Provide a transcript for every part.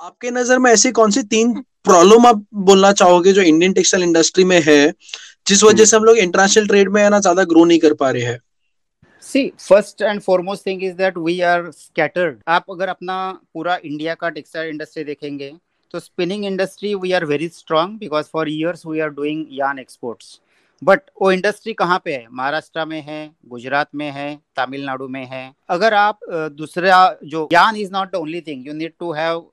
आपके नज़र में ऐसी कौन सी तीन प्रॉब्लम आप बोलना चाहोगे जो इंडियन टेक्सटाइल इंडस्ट्री में है जिस वजह से हम लोग इंटरनेशनल ट्रेड में है ना ज़्यादा ग्रो नहीं कर पा रहे हैं? See first and foremost thing is that we are scattered आप अगर अपना पूरा इंडिया का टेक्सटाइल इंडस्ट्री देखेंगे तो spinning industry we are very strong because for years we are doing yarn exports but वो इंडस्ट्री कहाँ पे है? महाराष्ट्र में है गुजरात में है तमिलनाडु में है। अगर आप दूसरा जो ज्ञान is not the only thing you need to have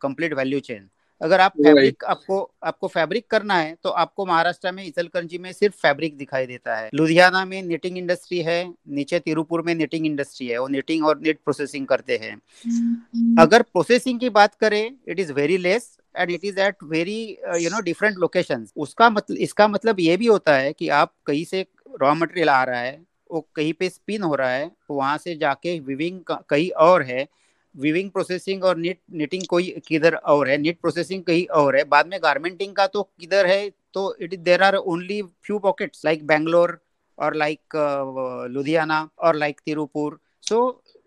complete value chain अगर आप फैब्रिक आपको आपको फैब्रिक करना है तो आपको महाराष्ट्र में इचलकरंजी में सिर्फ़ फैब्रिक दिखाई देता है। लुधियाना में निटिंग इंडस्ट्री है नीचे तिरुपुर में निटिंग इंडस्ट्री है वो निटिंग और निट प्रोसेसिंग करते हैं। Mm-hmm. अगर प्रोसेसिंग की बात करें it is very less and it is at very you know different location उसका मतलब इसका मतलब ये भी होता है कि आप कहीं से रॉ मटेरियल आ रहा है, वो कहीं पे स्पिन हो रहा है तो वहाँ से जाके विविंग कहीं और है विविंग प्रोसेसिंग और निट निटिंग कोई किधर और है निट प्रोसेसिंग कहीं और है, बाद में गारमेंटिंग का तो किधर है तो it there are only few pockets like Bangalore और लाइक लुधियाना और like Tirupur so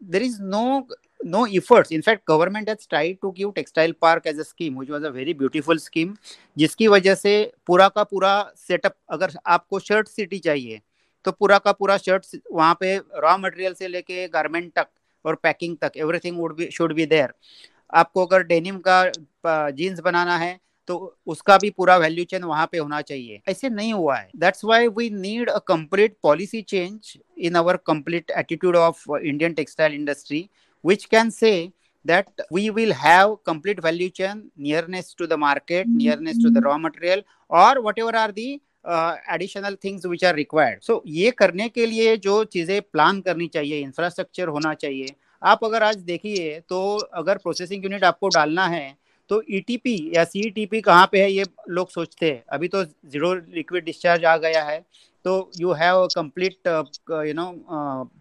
there is no no efforts. In fact, government has tried to give textile park as a scheme, which was a very beautiful scheme, जिसकी वजह से पूरा का पूरा setup अगर आपको शर्ट सिटी चाहिए तो पूरा का पूरा शर्ट वहाँ पे रॉ मटेरियल से लेके गारमेंट तक और पैकिंग तक everything would be should be there आपको अगर डेनिम का जीन्स बनाना है तो उसका भी पूरा वैल्यू चेन वहाँ पे होना चाहिए। ऐसे नहीं हुआ है। That's why we need a complete policy change in our complete attitude of Indian textile industry which can say that we will have complete value chain nearness to the market mm-hmm. nearness to the raw material or whatever are the additional things which are required so ये करने के लिए जो चीज़ें plan करनी चाहिए infrastructure होना चाहिए आप अगर आज देखिए तो अगर प्रोसेसिंग यूनिट आपको डालना है तो ईटीपी e या सी टी कहाँ पे है ये लोग सोचते हैं। अभी तो ज़ीरो लिक्विड डिस्चार्ज आ गया है तो you have complete you know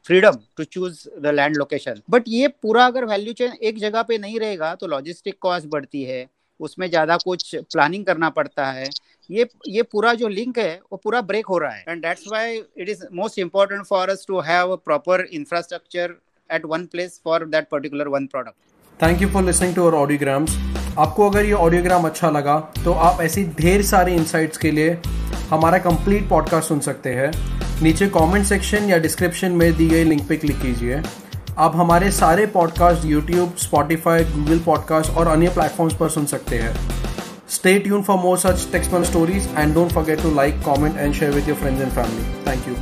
freedom to choose the land location but ये पूरा अगर वैल्यू चेन एक जगह पे नहीं रहेगा तो लॉजिस्टिक कॉस्ट बढ़ती है, उसमें ज़्यादा कुछ प्लानिंग करना पड़ता है। ये ये पूरा जो लिंक है, वो पूरा ब्रेक हो रहा है। And that's why it is most important for us to have proper infrastructure at one place for that particular one product thank you for listening to our audiograms आपको अगर ये ऑडियोग्राम अच्छा लगा तो आप ऐसी ढेर सारी इंसाइट्स के लिए हमारा कंप्लीट पॉडकास्ट सुन सकते हैं। नीचे कमेंट सेक्शन या डिस्क्रिप्शन में दी गई लिंक पे क्लिक कीजिए। आप हमारे सारे podcast YouTube Spotify Google podcast और अन्य प्लेटफॉर्म्स पर सुन सकते हैं। Stay tuned for more such textile stories and don't forget to like comment and share with your friends and family thank you